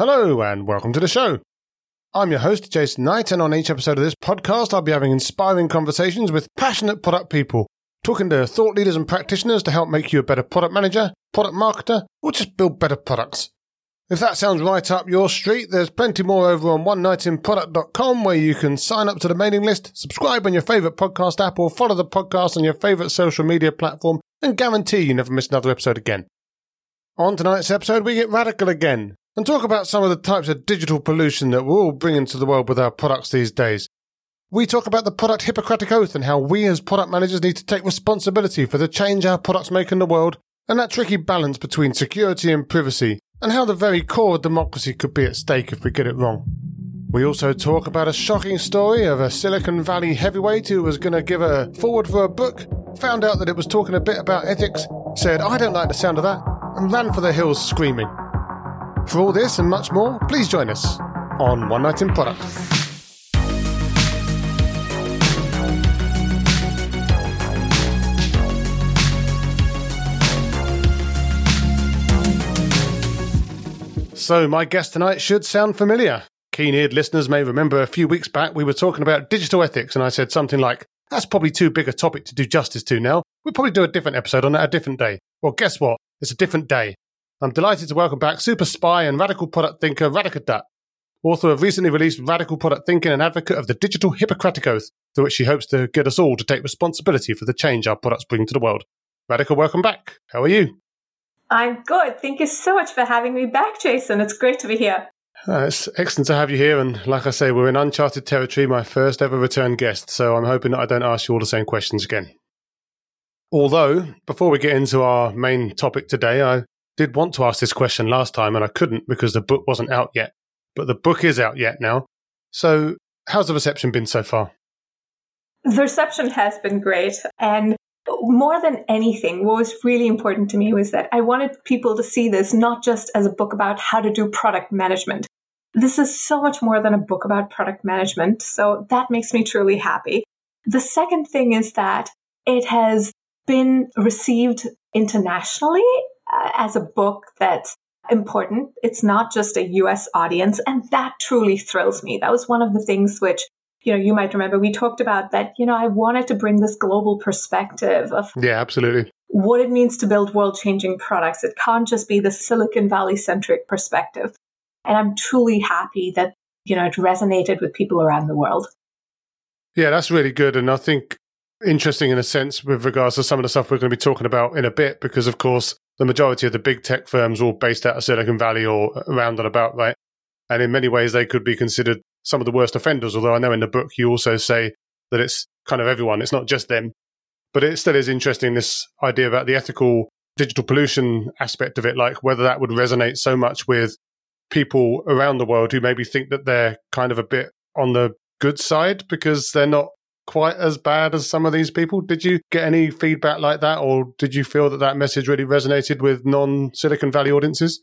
Hello, and welcome to the show. I'm your host, Jason Knight, and on each episode of this podcast, I'll be having inspiring conversations with passionate product people, talking to thought leaders and practitioners to help make you a better product manager, product marketer, or just build better products. If that sounds right up your street, there's plenty more over on onenightinproduct.com where you can sign up to the mailing list, subscribe on your favorite podcast app, or follow the podcast on your favorite social media platform, and guarantee you never miss another episode again. On tonight's episode, we get radical again and talk about some of the types of digital pollution that we're all bringing to the world with our products these days. We talk about the product Hippocratic Oath and how we as product managers need to take responsibility for the change our products make in the world, and that tricky balance between security and privacy, and how the very core of democracy could be at stake if we get it wrong. We also talk about a shocking story of a Silicon Valley heavyweight who was going to give a foreword for a book, found out that it was talking a bit about ethics, said, I don't like the sound of that, and ran for the hills screaming. For all this and much more, please join us on One Night in Product. So, my guest tonight should sound familiar. Keen eared listeners may remember a few weeks back we were talking about digital ethics, and I said something like, That's probably too big a topic to do justice to now. We'll probably do a different episode on that a different day. Well, guess what? It's a different day. I'm delighted to welcome back super spy and radical product thinker Radhika Dutt, author of recently released Radical Product Thinking and advocate of the digital Hippocratic Oath, through which she hopes to get us all to take responsibility for the change our products bring to the world. Radhika, welcome back. How are you? I'm good. Thank you so much for having me back, Jason. It's great to be here. Uh, it's excellent to have you here. And like I say, we're in uncharted territory, my first ever return guest. So I'm hoping that I don't ask you all the same questions again. Although, before we get into our main topic today, I did want to ask this question last time and I couldn't because the book wasn't out yet. But the book is out yet now. So, how's the reception been so far? The reception has been great. And more than anything, what was really important to me was that I wanted people to see this not just as a book about how to do product management. This is so much more than a book about product management. So that makes me truly happy. The second thing is that it has been received internationally uh, as a book that's important. It's not just a US audience. And that truly thrills me. That was one of the things which, you know, you might remember we talked about that, you know, I wanted to bring this global perspective of. Yeah, absolutely. What it means to build world changing products. It can't just be the Silicon Valley centric perspective. And I'm truly happy that, you know, it resonated with people around the world. Yeah, that's really good. And I think interesting in a sense with regards to some of the stuff we're going to be talking about in a bit, because of course, the majority of the big tech firms are all based out of Silicon Valley or around and about, right? And in many ways, they could be considered some of the worst offenders. Although I know in the book you also say that it's kind of everyone, it's not just them. But it still is interesting this idea about the ethical digital pollution aspect of it, like whether that would resonate so much with people around the world who maybe think that they're kind of a bit on the good side because they're not quite as bad as some of these people. Did you get any feedback like that, or did you feel that that message really resonated with non Silicon Valley audiences?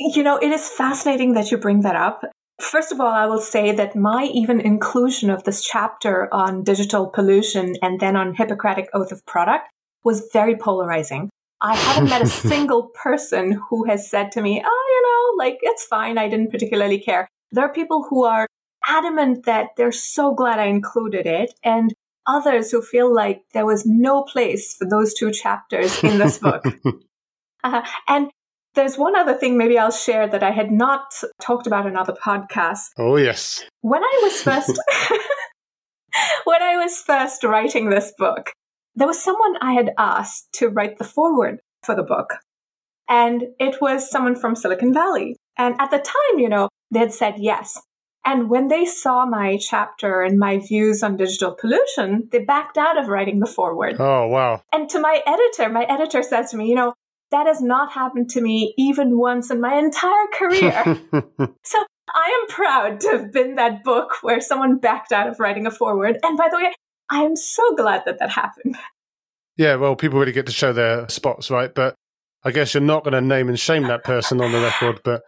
You know, it is fascinating that you bring that up. First of all, I will say that my even inclusion of this chapter on digital pollution and then on Hippocratic Oath of Product was very polarizing. I haven't met a single person who has said to me, oh, you know, like it's fine. I didn't particularly care. There are people who are adamant that they're so glad I included it, and others who feel like there was no place for those two chapters in this book. uh, and there's one other thing maybe I'll share that I had not talked about in other podcasts. Oh, yes. When I was first. when I was first writing this book, there was someone I had asked to write the foreword for the book. And it was someone from Silicon Valley. And at the time, you know, they had said yes. And when they saw my chapter and my views on digital pollution, they backed out of writing the foreword. Oh, wow. And to my editor, my editor says to me, you know, that has not happened to me even once in my entire career. so I am proud to have been that book where someone backed out of writing a foreword. And by the way, I am so glad that that happened. Yeah, well, people really get to show their spots, right? But I guess you're not going to name and shame that person on the record, but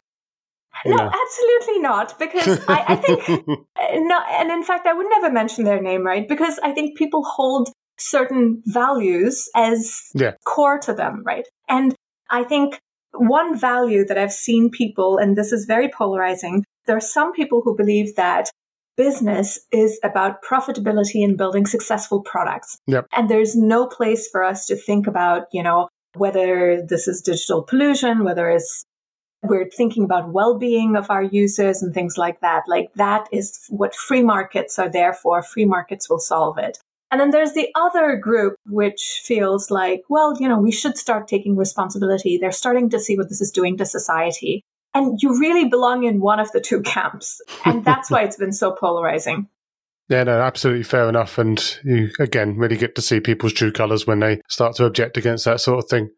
no, know. absolutely not. Because I, I think uh, no, and in fact, I would never mention their name, right? Because I think people hold certain values as yeah. core to them, right? And I think one value that I've seen people, and this is very polarizing, there are some people who believe that business is about profitability and building successful products. Yep. And there's no place for us to think about, you know, whether this is digital pollution, whether it's we're thinking about well-being of our users and things like that. Like that is what free markets are there for. Free markets will solve it. And then there's the other group, which feels like, well, you know, we should start taking responsibility. They're starting to see what this is doing to society. And you really belong in one of the two camps. And that's why it's been so polarizing. Yeah, no, absolutely fair enough. And you, again, really get to see people's true colours when they start to object against that sort of thing.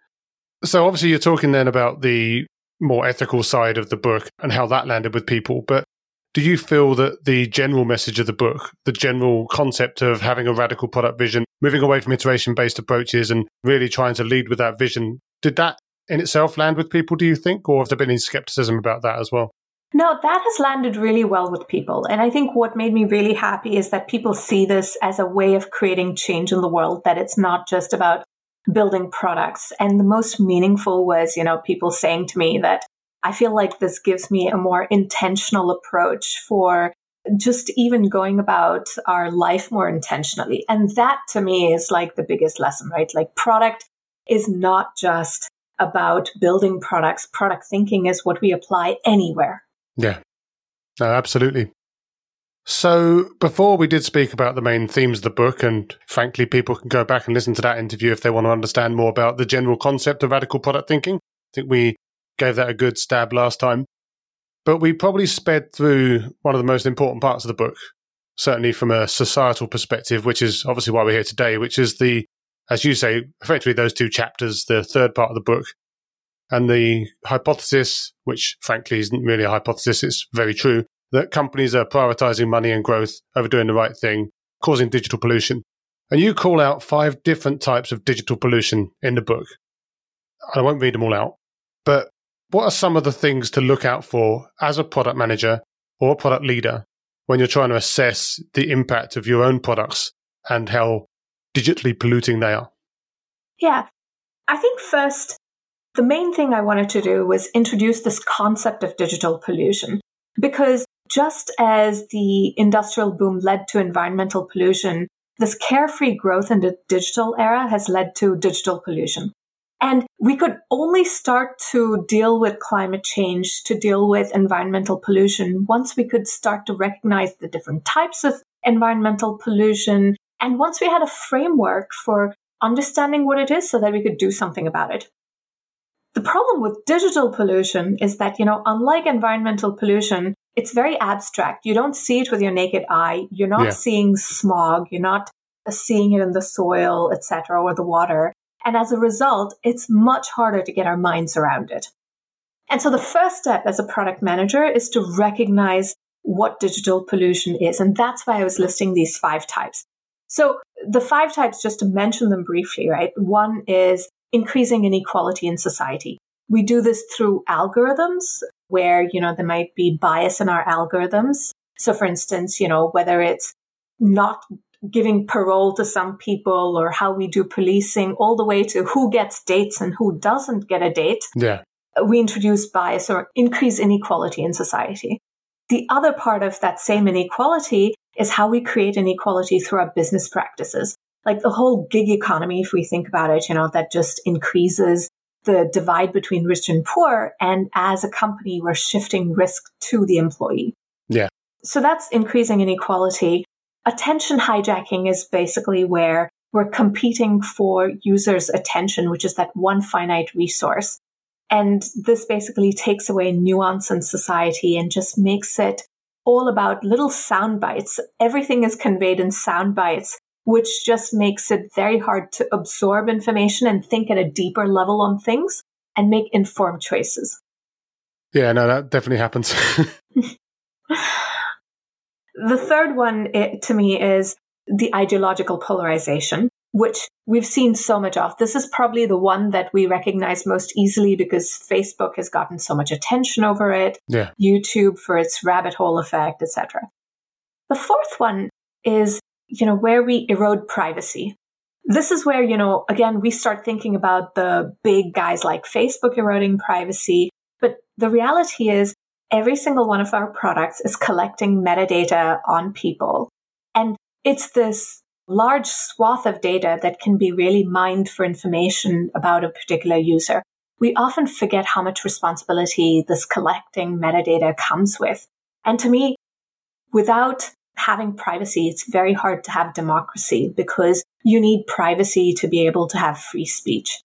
So obviously you're talking then about the more ethical side of the book and how that landed with people. But do you feel that the general message of the book, the general concept of having a radical product vision, moving away from iteration based approaches and really trying to lead with that vision, did that in itself land with people, do you think? Or have there been any skepticism about that as well? No, that has landed really well with people. And I think what made me really happy is that people see this as a way of creating change in the world, that it's not just about building products. And the most meaningful was, you know, people saying to me that I feel like this gives me a more intentional approach for just even going about our life more intentionally. And that to me is like the biggest lesson, right? Like product is not just about building products. Product thinking is what we apply anywhere. Yeah. Absolutely. So before we did speak about the main themes of the book, and frankly, people can go back and listen to that interview if they want to understand more about the general concept of radical product thinking. I think we gave that a good stab last time. But we probably sped through one of the most important parts of the book, certainly from a societal perspective, which is obviously why we're here today, which is the, as you say, effectively those two chapters, the third part of the book, and the hypothesis, which frankly isn't really a hypothesis, it's very true, that companies are prioritizing money and growth over doing the right thing, causing digital pollution. And you call out five different types of digital pollution in the book. I won't read them all out, but what are some of the things to look out for as a product manager or a product leader when you're trying to assess the impact of your own products and how digitally polluting they are? Yeah. I think first, the main thing I wanted to do was introduce this concept of digital pollution because just as the industrial boom led to environmental pollution, this carefree growth in the digital era has led to digital pollution. And we could only start to deal with climate change, to deal with environmental pollution, once we could start to recognize the different types of environmental pollution. And once we had a framework for understanding what it is so that we could do something about it. The problem with digital pollution is that, you know, unlike environmental pollution, it's very abstract. You don't see it with your naked eye. You're not yeah. seeing smog. You're not seeing it in the soil, etc., or the water. And as a result, it's much harder to get our minds around it. And so the first step as a product manager is to recognize what digital pollution is. And that's why I was listing these five types. So the five types, just to mention them briefly, right? One is increasing inequality in society. We do this through algorithms where, you know, there might be bias in our algorithms. So for instance, you know, whether it's not giving parole to some people or how we do policing, all the way to who gets dates and who doesn't get a date. Yeah. We introduce bias or increase inequality in society. The other part of that same inequality is how we create inequality through our business practices. Like the whole gig economy, if we think about it, you know, that just increases the divide between rich and poor. And as a company, we're shifting risk to the employee. Yeah. So that's increasing inequality. Attention hijacking is basically where we're competing for users' attention, which is that one finite resource. And this basically takes away nuance in society and just makes it all about little sound bites. Everything is conveyed in sound bites, which just makes it very hard to absorb information and think at a deeper level on things and make informed choices. Yeah, no, that definitely happens. The third one it, to me is the ideological polarization, which we've seen so much of. This is probably the one that we recognize most easily because Facebook has gotten so much attention over it, yeah. YouTube for its rabbit hole effect, etc. The fourth one is, you know, where we erode privacy. this is where, you know, again, we start thinking about the big guys like Facebook eroding privacy. But the reality is every single one of our products is collecting metadata on people. And it's this large swath of data that can be really mined for information about a particular user. We often forget how much responsibility this collecting metadata comes with. And to me, without having privacy, it's very hard to have democracy because you need privacy to be able to have free speech.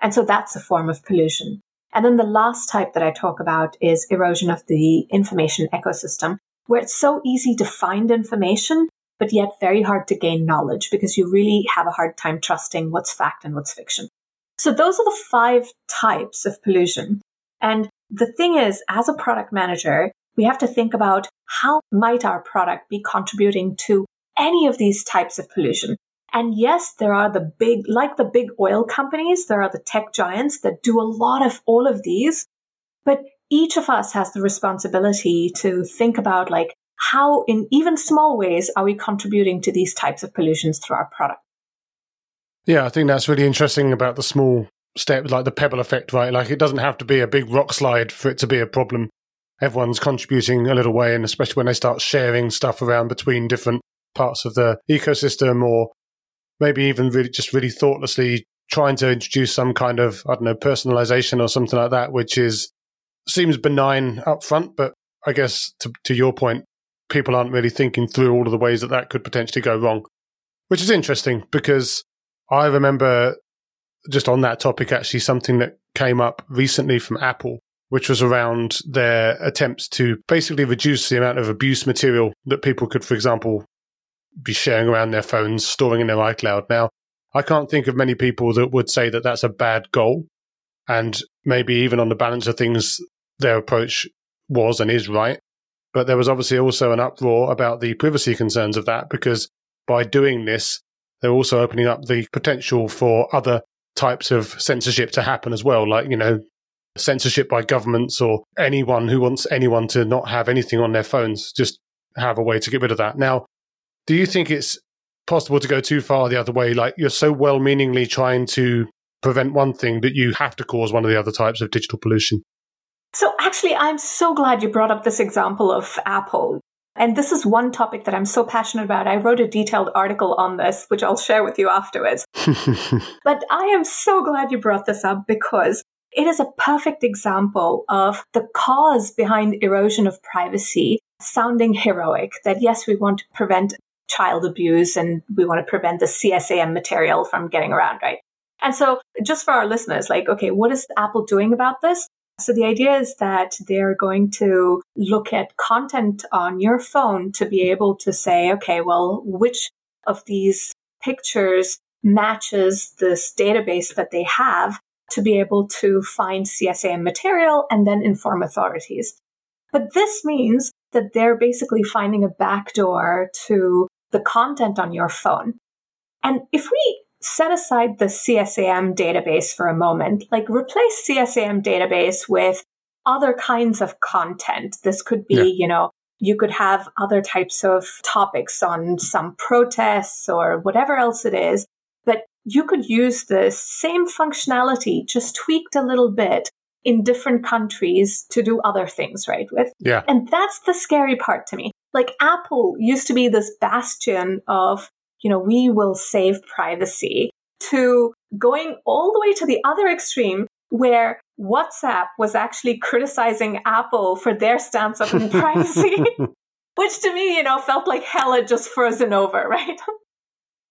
And so that's a form of pollution. And then the last type that I talk about is erosion of the information ecosystem, where it's so easy to find information, but yet very hard to gain knowledge because you really have a hard time trusting what's fact and what's fiction. So those are the five types of pollution. And the thing is, as a product manager, we have to think about how might our product be contributing to any of these types of pollution. And yes, there are the big, like the big oil companies, there are the tech giants that do a lot of all of these. But each of us has the responsibility to think about like how in even small ways are we contributing to these types of pollutions through our product. Yeah, I think that's really interesting about the small step, like the pebble effect, right? Like it doesn't have to be a big rock slide for it to be a problem. Everyone's contributing a little way, and especially when they start sharing stuff around between different parts of the ecosystem, or maybe even really just really thoughtlessly trying to introduce some kind of I don't know personalization or something like that, which is seems benign up front, but I guess to to your point, people aren't really thinking through all of the ways that that could potentially go wrong, which is interesting because I remember just on that topic, actually, something that came up recently from Apple, which was around their attempts to basically reduce the amount of abuse material that people could, for example, be sharing around their phones, storing in their iCloud. Now, I can't think of many people that would say that that's a bad goal. And maybe even on the balance of things, their approach was and is right. But there was obviously also an uproar about the privacy concerns of that because by doing this, they're also opening up the potential for other types of censorship to happen as well, like, you know, censorship by governments or anyone who wants anyone to not have anything on their phones, just have a way to get rid of that. Now, do you think it's possible to go too far the other way? Like you're so well meaningly trying to prevent one thing, but you have to cause one of the other types of digital pollution? So, actually, I'm so glad you brought up this example of Apple. And this is one topic that I'm so passionate about. I wrote a detailed article on this, which I'll share with you afterwards. but I am so glad you brought this up because it is a perfect example of the cause behind erosion of privacy sounding heroic that yes, we want to prevent child abuse and we want to prevent the CSAM material from getting around, right? And so just for our listeners, like, okay, what is Apple doing about this? So the idea is that they're going to look at content on your phone to be able to say, okay, well, which of these pictures matches this database that they have to be able to find CSAM material and then inform authorities. But this means that they're basically finding a backdoor to the content on your phone. And if we set aside the CSAM database for a moment, like replace CSAM database with other kinds of content. This could be, yeah. you know, you could have other types of topics on some protests or whatever else it is, but you could use the same functionality, just tweaked a little bit in different countries to do other things, right? With. Yeah. And that's the scary part to me. Like Apple used to be this bastion of you know, we will save privacy to going all the way to the other extreme where WhatsApp was actually criticizing Apple for their stance on privacy, which to me, you know, felt like hell had just frozen over, right?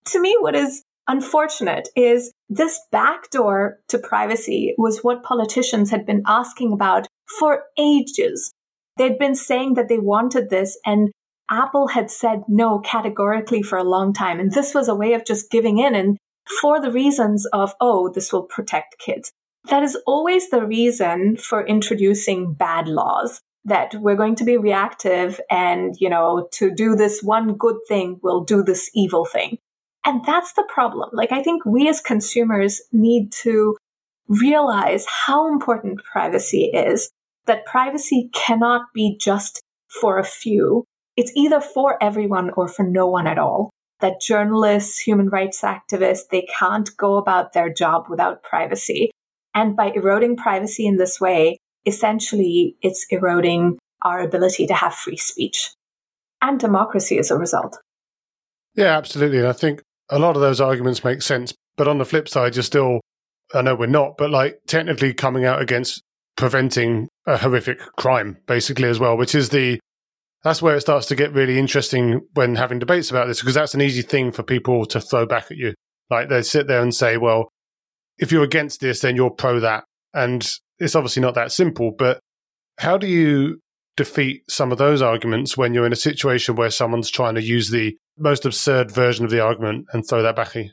to me, what is unfortunate is this backdoor to privacy was what politicians had been asking about for ages. They'd been saying that they wanted this and Apple had said no categorically for a long time. And this was a way of just giving in and for the reasons of, oh, this will protect kids. That is always the reason for introducing bad laws that we're going to be reactive and, you know, to do this one good thing, we'll do this evil thing. And that's the problem. Like, I think we as consumers need to realize how important privacy is, that privacy cannot be just for a few it's either for everyone or for no one at all. that journalists, human rights activists, they can't go about their job without privacy. And by eroding privacy in this way, essentially it's eroding our ability to have free speech and democracy as a result. Yeah, absolutely. I think a lot of those arguments make sense. But on the flip side, you're still, I know we're not, but like technically coming out against preventing a horrific crime, basically, as well, which is the, that's where it starts to get really interesting when having debates about this, because that's an easy thing for people to throw back at you. Like they sit there and say, well, if you're against this, then you're pro that. And it's obviously not that simple, but how do you defeat some of those arguments when you're in a situation where someone's trying to use the most absurd version of the argument and throw that back at you?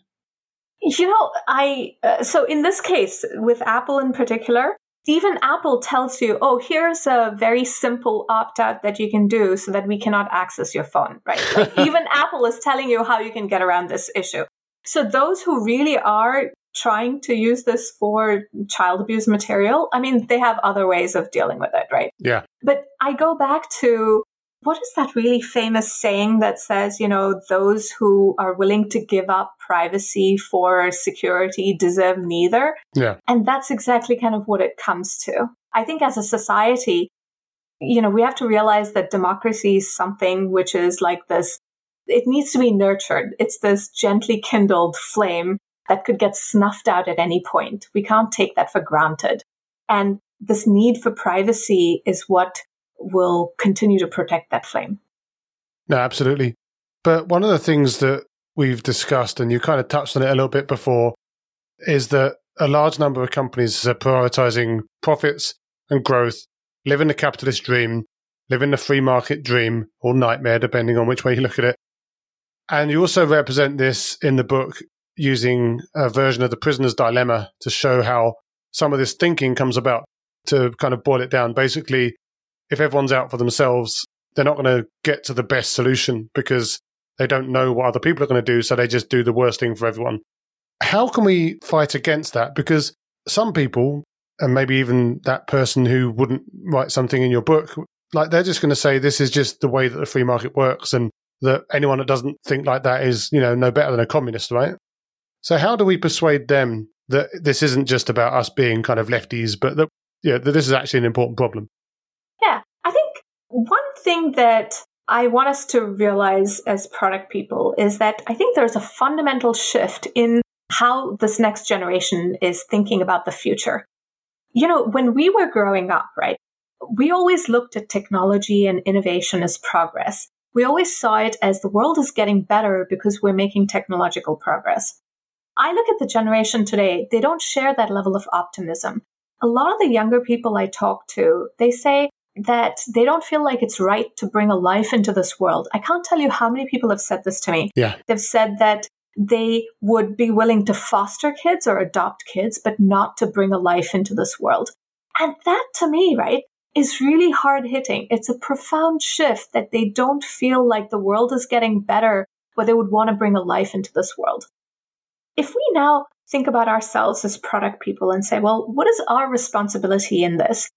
You know, I, uh, so in this case, with Apple in particular, even Apple tells you, oh, here's a very simple opt out that you can do so that we cannot access your phone, right? Like even Apple is telling you how you can get around this issue. So those who really are trying to use this for child abuse material, I mean, they have other ways of dealing with it, right? Yeah. But I go back to what is that really famous saying that says, you know, those who are willing to give up privacy for security deserve neither? Yeah. And that's exactly kind of what it comes to. I think as a society, you know, we have to realize that democracy is something which is like this, it needs to be nurtured. It's this gently kindled flame that could get snuffed out at any point. We can't take that for granted. And this need for privacy is what will continue to protect that flame. No, absolutely. But one of the things that we've discussed, and you kind of touched on it a little bit before, is that a large number of companies are prioritizing profits and growth, living the capitalist dream, living the free market dream or nightmare, depending on which way you look at it. And you also represent this in the book using a version of the prisoner's dilemma to show how some of this thinking comes about to kind of boil it down. Basically, if everyone's out for themselves, they're not going to get to the best solution because they don't know what other people are going to do. So they just do the worst thing for everyone. How can we fight against that? Because some people, and maybe even that person who wouldn't write something in your book, like they're just going to say this is just the way that the free market works and that anyone that doesn't think like that is, you know, no better than a communist, right? So how do we persuade them that this isn't just about us being kind of lefties, but that, yeah, that this is actually an important problem? Yeah, I think one thing that I want us to realize as product people is that I think there's a fundamental shift in how this next generation is thinking about the future. You know, when we were growing up, right, we always looked at technology and innovation as progress. We always saw it as the world is getting better because we're making technological progress. I look at the generation today, they don't share that level of optimism. A lot of the younger people I talk to, they say that they don't feel like it's right to bring a life into this world. I can't tell you how many people have said this to me. Yeah. They've said that they would be willing to foster kids or adopt kids, but not to bring a life into this world. And that to me, right, is really hard hitting. It's a profound shift that they don't feel like the world is getting better where they would want to bring a life into this world. If we now think about ourselves as product people and say, well, what is our responsibility in this?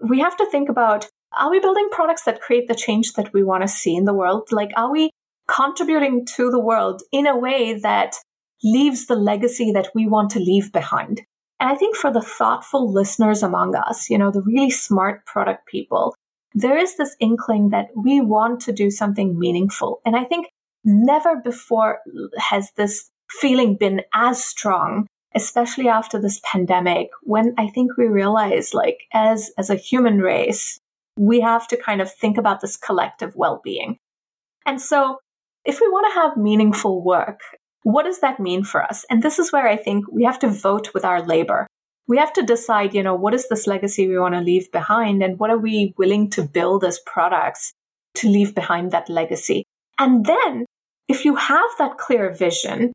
We have to think about are we building products that create the change that we want to see in the world? Like, are we contributing to the world in a way that leaves the legacy that we want to leave behind? And I think for the thoughtful listeners among us, you know, the really smart product people, there is this inkling that we want to do something meaningful. And I think never before has this feeling been as strong especially after this pandemic when i think we realize like as as a human race we have to kind of think about this collective well-being. And so if we want to have meaningful work what does that mean for us? And this is where i think we have to vote with our labor. We have to decide you know what is this legacy we want to leave behind and what are we willing to build as products to leave behind that legacy? And then if you have that clear vision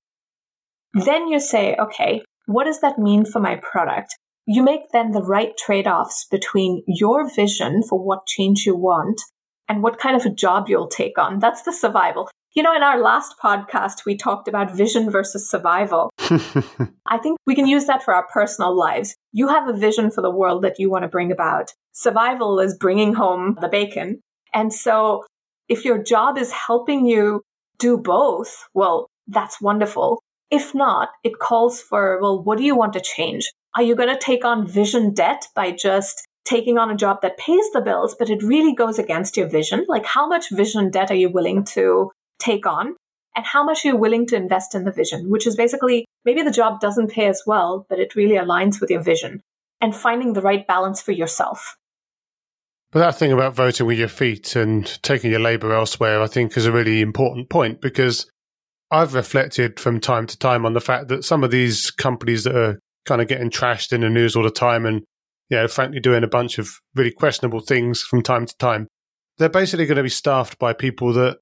then you say, okay, what does that mean for my product? You make then the right trade offs between your vision for what change you want and what kind of a job you'll take on. That's the survival. You know, in our last podcast, we talked about vision versus survival. I think we can use that for our personal lives. You have a vision for the world that you want to bring about. Survival is bringing home the bacon. And so if your job is helping you do both, well, that's wonderful. If not, it calls for, well, what do you want to change? Are you going to take on vision debt by just taking on a job that pays the bills, but it really goes against your vision? Like, how much vision debt are you willing to take on? And how much are you willing to invest in the vision? Which is basically maybe the job doesn't pay as well, but it really aligns with your vision and finding the right balance for yourself. But that thing about voting with your feet and taking your labour elsewhere, I think, is a really important point because I've reflected from time to time on the fact that some of these companies that are kind of getting trashed in the news all the time and, you know, frankly doing a bunch of really questionable things from time to time, they're basically going to be staffed by people that,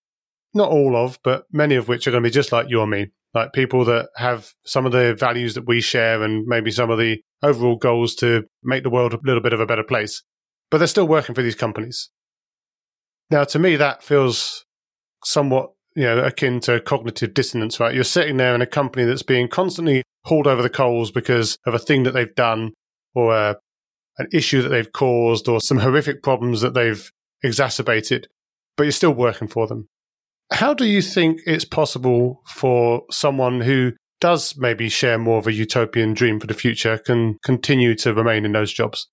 not all of, but many of which are going to be just like you or me, like people that have some of the values that we share and maybe some of the overall goals to make the world a little bit of a better place. But they're still working for these companies. Now, to me, that feels somewhat you know, akin to cognitive dissonance, right? You're sitting there in a company that's being constantly hauled over the coals because of a thing that they've done or a, uh, an issue that they've caused or some horrific problems that they've exacerbated, but you're still working for them. How do you think it's possible for someone who does maybe share more of a utopian dream for the future can continue to remain in those jobs?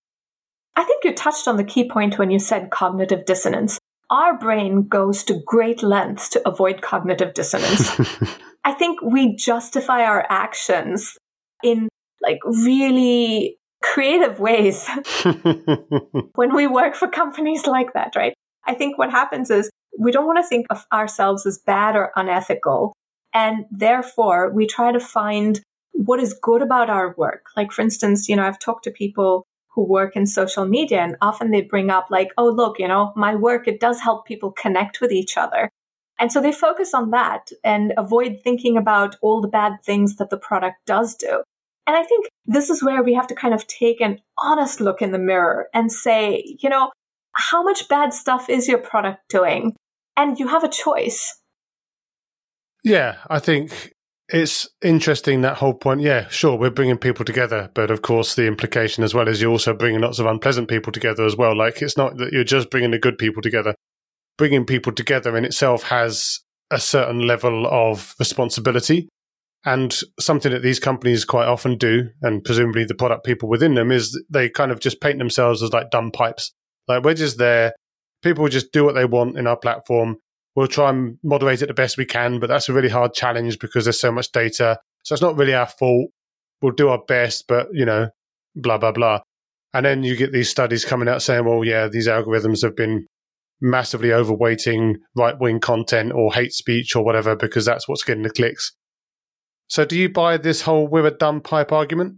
I think you touched on the key point when you said cognitive dissonance our brain goes to great lengths to avoid cognitive dissonance. I think we justify our actions in like really creative ways when we work for companies like that, right? I think what happens is we don't want to think of ourselves as bad or unethical. And therefore, we try to find what is good about our work. Like, for instance, you know, I've talked to people who work in social media and often they bring up like oh look you know my work it does help people connect with each other. And so they focus on that and avoid thinking about all the bad things that the product does do. And i think this is where we have to kind of take an honest look in the mirror and say you know how much bad stuff is your product doing? And you have a choice. Yeah i think it's interesting that whole point. Yeah, sure, we're bringing people together, but of course, the implication as well is you're also bringing lots of unpleasant people together as well. Like, it's not that you're just bringing the good people together. Bringing people together in itself has a certain level of responsibility. And something that these companies quite often do, and presumably the product people within them, is they kind of just paint themselves as like dumb pipes. Like, we're just there. People just do what they want in our platform We'll try and moderate it the best we can, but that's a really hard challenge because there's so much data. So it's not really our fault. We'll do our best, but you know, blah, blah, blah. And then you get these studies coming out saying, well, yeah, these algorithms have been massively overweighting right wing content or hate speech or whatever because that's what's getting the clicks. So do you buy this whole we're a dumb pipe argument?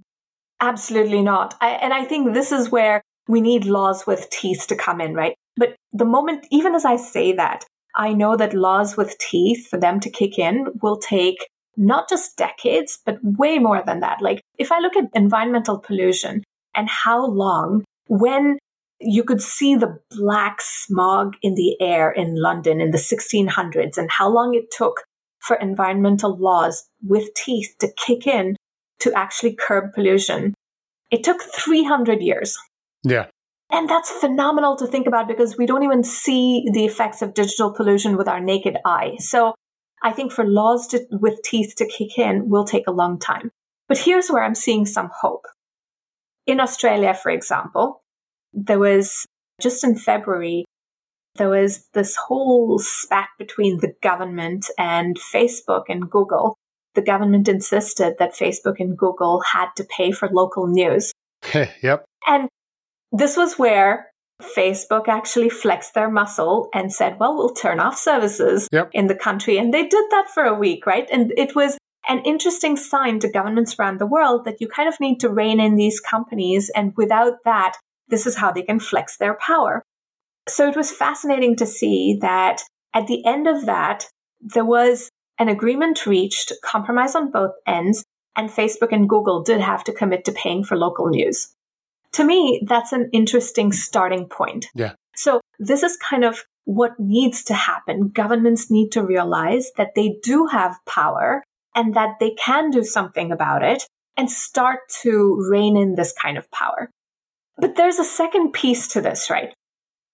Absolutely not. I, and I think this is where we need laws with teeth to come in, right? But the moment, even as I say that, I know that laws with teeth for them to kick in will take not just decades, but way more than that. Like if I look at environmental pollution and how long when you could see the black smog in the air in London in the 1600s and how long it took for environmental laws with teeth to kick in to actually curb pollution. It took 300 years. Yeah. And that's phenomenal to think about because we don't even see the effects of digital pollution with our naked eye. So I think for laws to, with teeth to kick in will take a long time. But here's where I'm seeing some hope. In Australia, for example, there was just in February, there was this whole spat between the government and Facebook and Google. The government insisted that Facebook and Google had to pay for local news. yep. And this was where Facebook actually flexed their muscle and said, well, we'll turn off services yep. in the country. And they did that for a week, right? And it was an interesting sign to governments around the world that you kind of need to rein in these companies. And without that, this is how they can flex their power. So it was fascinating to see that at the end of that, there was an agreement reached, compromise on both ends, and Facebook and Google did have to commit to paying for local news to me, that's an interesting starting point. Yeah. So this is kind of what needs to happen. Governments need to realize that they do have power and that they can do something about it and start to rein in this kind of power. But there's a second piece to this, right?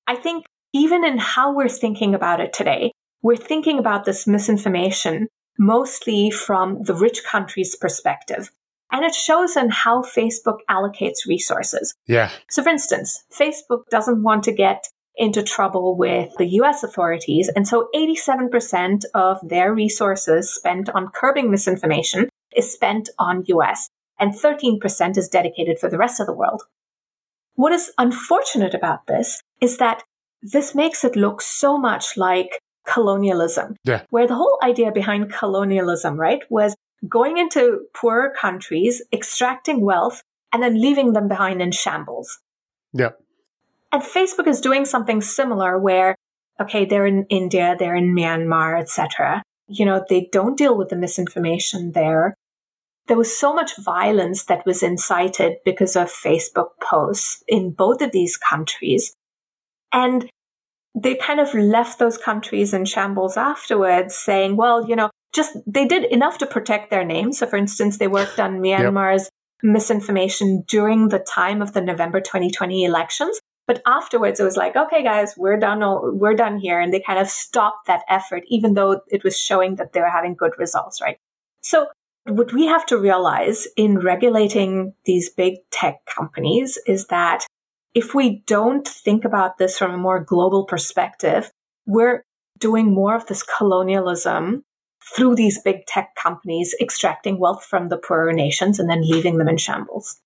I think even in how we're thinking about it today, we're thinking about this misinformation mostly from the rich country's perspective. And it shows in how Facebook allocates resources. Yeah. So, for instance, Facebook doesn't want to get into trouble with the US authorities. And so 87% of their resources spent on curbing misinformation is spent on US, and 13% is dedicated for the rest of the world. What is unfortunate about this is that this makes it look so much like colonialism, yeah. where the whole idea behind colonialism, right, was going into poorer countries, extracting wealth, and then leaving them behind in shambles. Yeah. And Facebook is doing something similar where, okay, they're in India, they're in Myanmar, etc. You know, they don't deal with the misinformation there. There was so much violence that was incited because of Facebook posts in both of these countries. And they kind of left those countries in shambles afterwards, saying, well, you know, just they did enough to protect their name. So, for instance, they worked on Myanmar's yep. misinformation during the time of the November 2020 elections. But afterwards, it was like, okay, guys, we're done. We're done here. And they kind of stopped that effort, even though it was showing that they were having good results, right? So what we have to realize in regulating these big tech companies is that if we don't think about this from a more global perspective, we're doing more of this colonialism through these big tech companies extracting wealth from the poorer nations and then leaving them in shambles.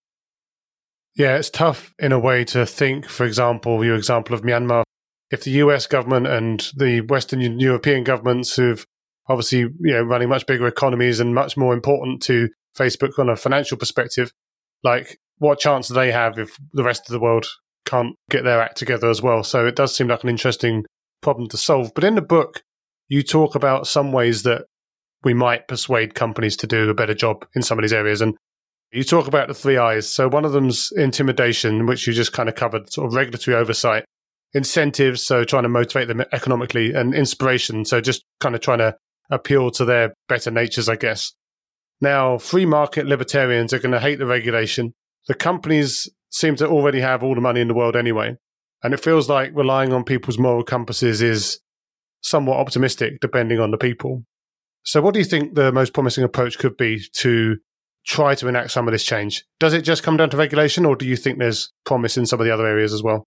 Yeah, it's tough in a way to think, for example, your example of Myanmar. If the US government and the Western European governments who've obviously, you know, running much bigger economies and much more important to Facebook on a financial perspective, like what chance do they have if the rest of the world can't get their act together as well? So it does seem like an interesting problem to solve. But in the book, you talk about some ways that we might persuade companies to do a better job in some of these areas. And you talk about the three I's. So one of them's intimidation, which you just kind of covered, sort of regulatory oversight, incentives, so trying to motivate them economically, and inspiration, so just kind of trying to appeal to their better natures, I guess. Now, free market libertarians are going to hate the regulation. The companies seem to already have all the money in the world anyway. And it feels like relying on people's moral compasses is somewhat optimistic, depending on the people. So, what do you think the most promising approach could be to try to enact some of this change? Does it just come down to regulation, or do you think there's promise in some of the other areas as well?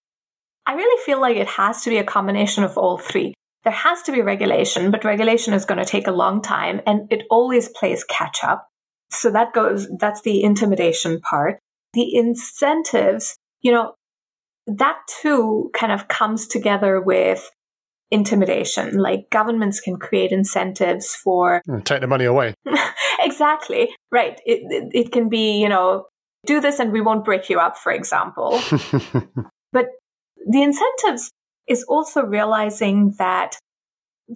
I really feel like it has to be a combination of all three. There has to be regulation, but regulation is going to take a long time and it always plays catch up. So that goes, that's the intimidation part. The incentives, you know, that too kind of comes together with intimidation. Like governments can create incentives for hmm, take the money away. exactly. Right. It, it, it can be, you know, do this and we won't break you up, for example. but the incentives is also realizing that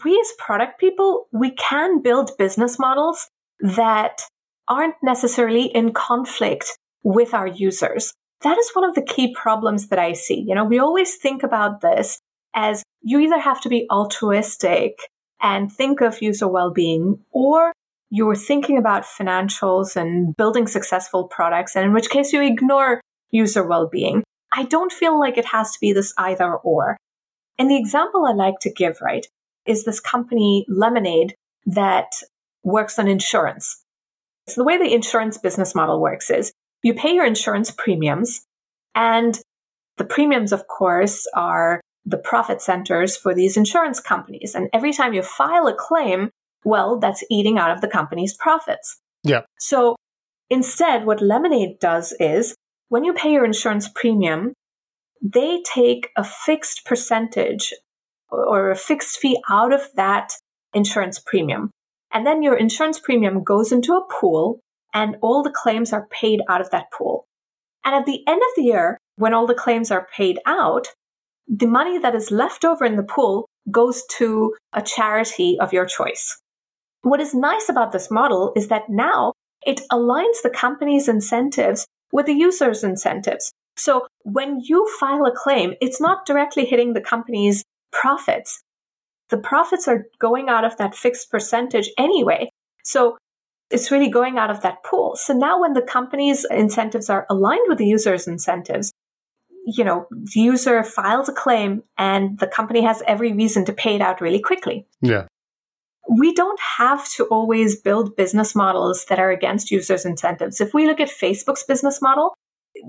we as product people, we can build business models that aren't necessarily in conflict with our users. That is one of the key problems that I see. You know, we always think about this as you either have to be altruistic and think of user well-being or you're thinking about financials and building successful products, and in which case you ignore user well-being. I don't feel like it has to be this either or. And the example I like to give, right, is this company Lemonade that works on insurance. So the way the insurance business model works is you pay your insurance premiums and the premiums, of course, are the profit centers for these insurance companies. And every time you file a claim, well, that's eating out of the company's profits. Yeah. So instead, what Lemonade does is when you pay your insurance premium, they take a fixed percentage or a fixed fee out of that insurance premium. And then your insurance premium goes into a pool and all the claims are paid out of that pool. And at the end of the year, when all the claims are paid out, the money that is left over in the pool goes to a charity of your choice. What is nice about this model is that now it aligns the company's incentives with the user's incentives. So when you file a claim, it's not directly hitting the company's profits. The profits are going out of that fixed percentage anyway. So it's really going out of that pool. So now when the company's incentives are aligned with the user's incentives, you know, the user files a claim and the company has every reason to pay it out really quickly. Yeah. We don't have to always build business models that are against users' incentives. If we look at Facebook's business model,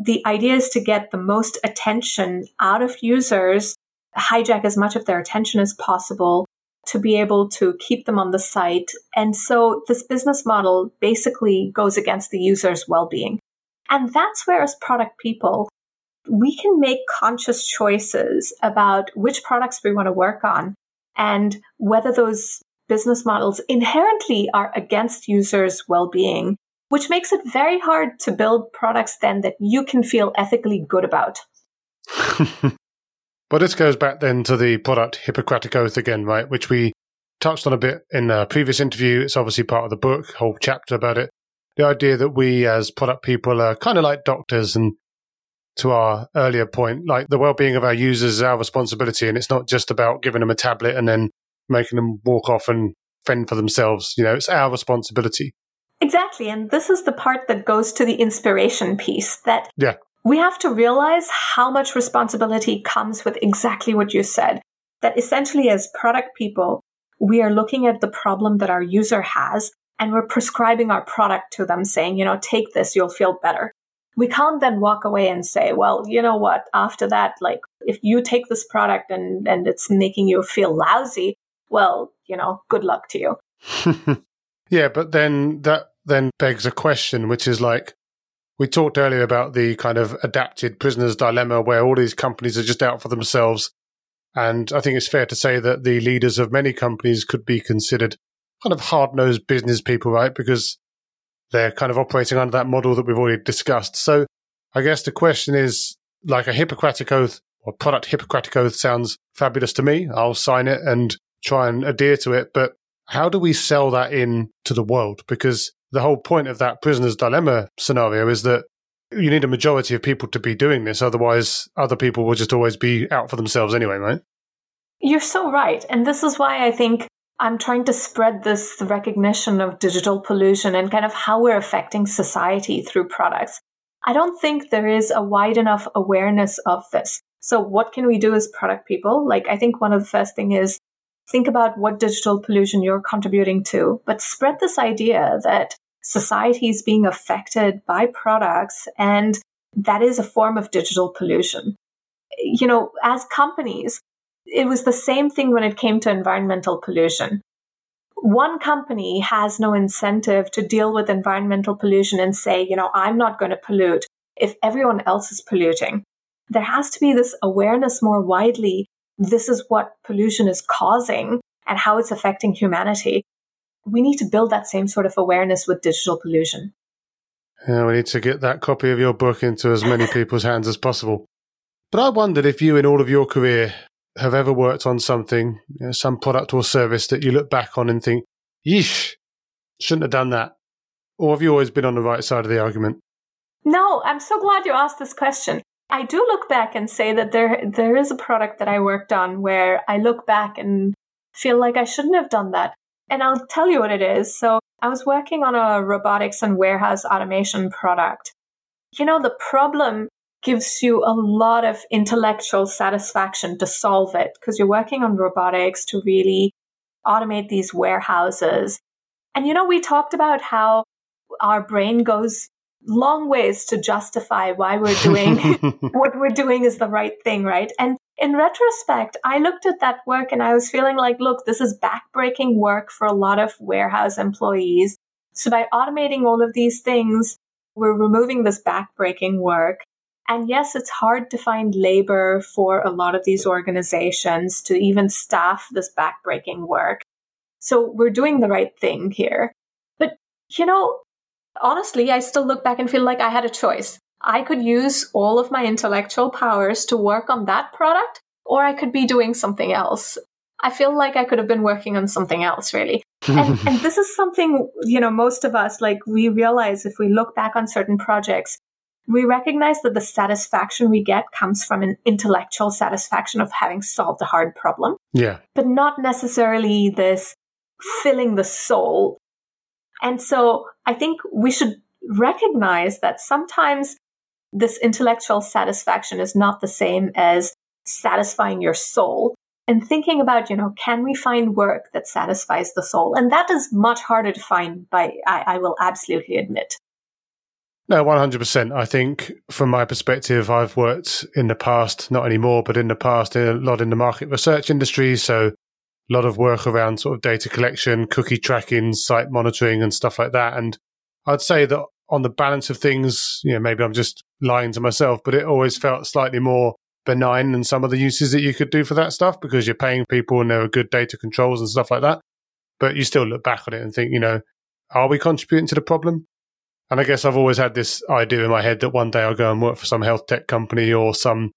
the idea is to get the most attention out of users, hijack as much of their attention as possible to be able to keep them on the site. And so this business model basically goes against the user's well being. And that's where, as product people, we can make conscious choices about which products we want to work on and whether those business models inherently are against users' well being, which makes it very hard to build products then that you can feel ethically good about. but this goes back then to the product Hippocratic Oath again, right? Which we touched on a bit in a previous interview. It's obviously part of the book, whole chapter about it. The idea that we as product people are kind of like doctors and to our earlier point, like the well-being of our users is our responsibility, and it's not just about giving them a tablet and then making them walk off and fend for themselves. You know, it's our responsibility. Exactly, and this is the part that goes to the inspiration piece. That yeah, we have to realize how much responsibility comes with exactly what you said. That essentially, as product people, we are looking at the problem that our user has and we're prescribing our product to them, saying, you know, take this, you'll feel better we can't then walk away and say, well, you know what, after that, like if you take this product and, and it's making you feel lousy, well, you know, good luck to you. yeah, but then that then begs a question, which is like, we talked earlier about the kind of adapted prisoner's dilemma where all these companies are just out for themselves. And I think it's fair to say that the leaders of many companies could be considered kind of hard nosed business people, right? Because they're kind of operating under that model that we've already discussed. So I guess the question is like a Hippocratic Oath or product Hippocratic Oath sounds fabulous to me. I'll sign it and try and adhere to it. But how do we sell that in to the world? Because the whole point of that prisoner's dilemma scenario is that you need a majority of people to be doing this. Otherwise, other people will just always be out for themselves anyway, right? You're so right. And this is why I think I'm trying to spread this recognition of digital pollution and kind of how we're affecting society through products. I don't think there is a wide enough awareness of this. So what can we do as product people? Like, I think one of the first thing is think about what digital pollution you're contributing to, but spread this idea that society is being affected by products and that is a form of digital pollution. You know, as companies, it was the same thing when it came to environmental pollution. One company has no incentive to deal with environmental pollution and say, you know, I'm not going to pollute if everyone else is polluting. There has to be this awareness more widely. This is what pollution is causing and how it's affecting humanity. We need to build that same sort of awareness with digital pollution. Yeah, we need to get that copy of your book into as many people's hands as possible. But I wondered if you, in all of your career, have ever worked on something, you know, some product or service that you look back on and think, yeesh, shouldn't have done that? Or have you always been on the right side of the argument? No, I'm so glad you asked this question. I do look back and say that there there is a product that I worked on where I look back and feel like I shouldn't have done that. And I'll tell you what it is. So I was working on a robotics and warehouse automation product. You know, the problem gives you a lot of intellectual satisfaction to solve it because you're working on robotics to really automate these warehouses. And you know, we talked about how our brain goes long ways to justify why we're doing what we're doing is the right thing, right? And in retrospect, I looked at that work and I was feeling like, look, this is backbreaking work for a lot of warehouse employees. So by automating all of these things, we're removing this backbreaking work. And yes, it's hard to find labor for a lot of these organizations to even staff this backbreaking work. So we're doing the right thing here. But, you know, honestly, I still look back and feel like I had a choice. I could use all of my intellectual powers to work on that product, or I could be doing something else. I feel like I could have been working on something else, really. and, and this is something, you know, most of us, like, we realize if we look back on certain projects, we recognize that the satisfaction we get comes from an intellectual satisfaction of having solved a hard problem. Yeah. But not necessarily this filling the soul. And so I think we should recognize that sometimes this intellectual satisfaction is not the same as satisfying your soul and thinking about, you know, can we find work that satisfies the soul? And that is much harder to find by, I, I will absolutely admit. No, 100%. I think from my perspective, I've worked in the past, not anymore, but in the past, a lot in the market research industry. So a lot of work around sort of data collection, cookie tracking, site monitoring and stuff like that. And I'd say that on the balance of things, you know, maybe I'm just lying to myself, but it always felt slightly more benign than some of the uses that you could do for that stuff because you're paying people and there are good data controls and stuff like that. But you still look back on it and think, you know, are we contributing to the problem? And I guess I've always had this idea in my head that one day I'll go and work for some health tech company or some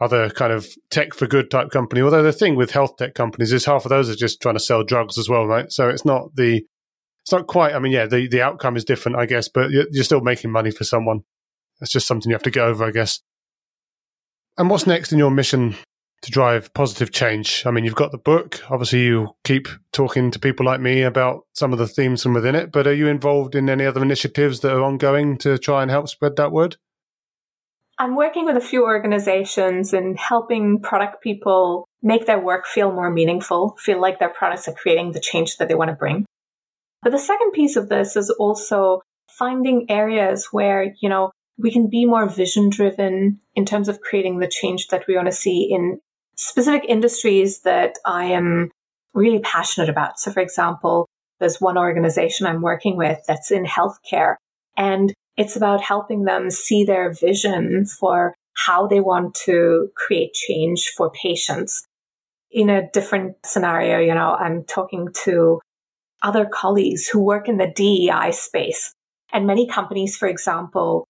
other kind of tech for good type company. Although the thing with health tech companies is half of those are just trying to sell drugs as well, right? So it's not the, it's not quite, I mean, yeah, the, the outcome is different, I guess, but you're, you're still making money for someone. It's just something you have to get over, I guess. And what's next in your mission to drive positive change? I mean, you've got the book. Obviously, you keep talking to people like me about some of the themes from within it, but are you involved in any other initiatives that are ongoing to try and help spread that word? I'm working with a few organizations and helping product people make their work feel more meaningful, feel like their products are creating the change that they want to bring. But the second piece of this is also finding areas where, you know, we can be more vision driven in terms of creating the change that we want to see in specific industries that I am really passionate about. So, for example, there's one organization I'm working with that's in healthcare, and it's about helping them see their vision for how they want to create change for patients. In a different scenario, you know, I'm talking to other colleagues who work in the DEI space. And many companies, for example,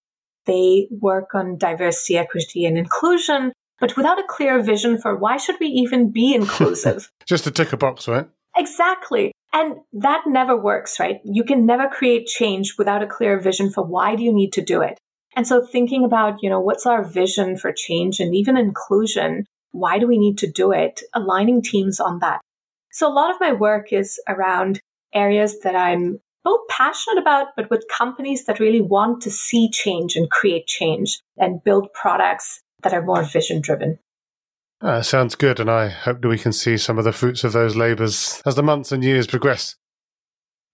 they work on diversity, equity, and inclusion, but without a clear vision for why should we even be inclusive. Just to tick a box, right? Exactly. And that never works, right? You can never create change without a clear vision for why do you need to do it. And so thinking about, you know, what's our vision for change and even inclusion? Why do we need to do it? Aligning teams on that. So a lot of my work is around areas that I'm both passionate about, but with companies that really want to see change and create change and build products that are more vision driven. Uh, sounds good, and I hope that we can see some of the fruits of those labours as the months and years progress.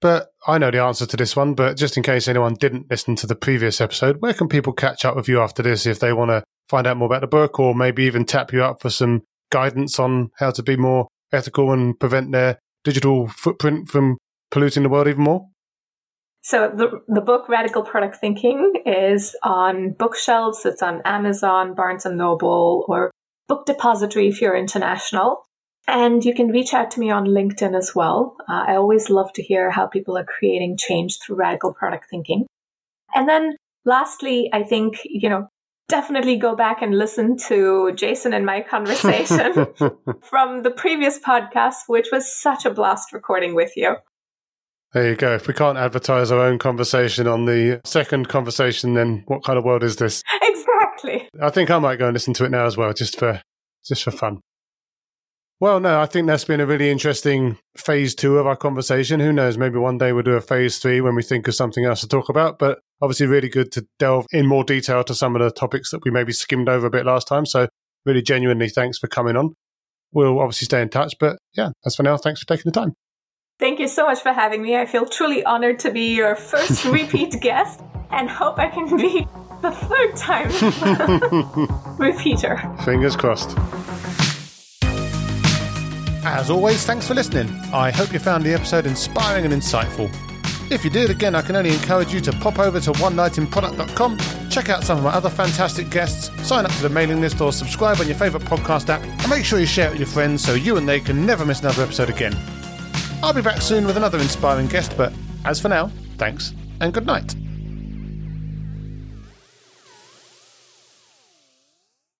But I know the answer to this one, but just in case anyone didn't listen to the previous episode, where can people catch up with you after this if they want to find out more about the book or maybe even tap you up for some guidance on how to be more ethical and prevent their digital footprint from polluting the world even more? So the the book Radical Product Thinking is on bookshelves. It's on Amazon, Barnes and Noble, or Book Depository if you're international. And you can reach out to me on LinkedIn as well. Uh, I always love to hear how people are creating change through radical product thinking. And then lastly, I think, you know, definitely go back and listen to Jason and my conversation from the previous podcast, which was such a blast recording with you. There you go. If we can't advertise our own conversation on the second conversation, then what kind of world is this? Exactly. I think I might go and listen to it now as well, just for just for fun. Well, no, I think that's been a really interesting phase two of our conversation. Who knows? Maybe one day we'll do a phase three when we think of something else to talk about. But obviously, really good to delve in more detail to some of the topics that we maybe skimmed over a bit last time. So, really genuinely, thanks for coming on. We'll obviously stay in touch. But yeah, as for now, thanks for taking the time. Thank you so much for having me. I feel truly honored to be your first repeat guest and hope I can be the third time repeater. Fingers crossed. As always, thanks for listening. I hope you found the episode inspiring and insightful. If you did, again, I can only encourage you to pop over to oneknightinproduct.com, check out some of my other fantastic guests, sign up to the mailing list, or subscribe on your favourite podcast app, and make sure you share it with your friends so you and they can never miss another episode again. I'll be back soon with another inspiring guest, but as for now, thanks and good night.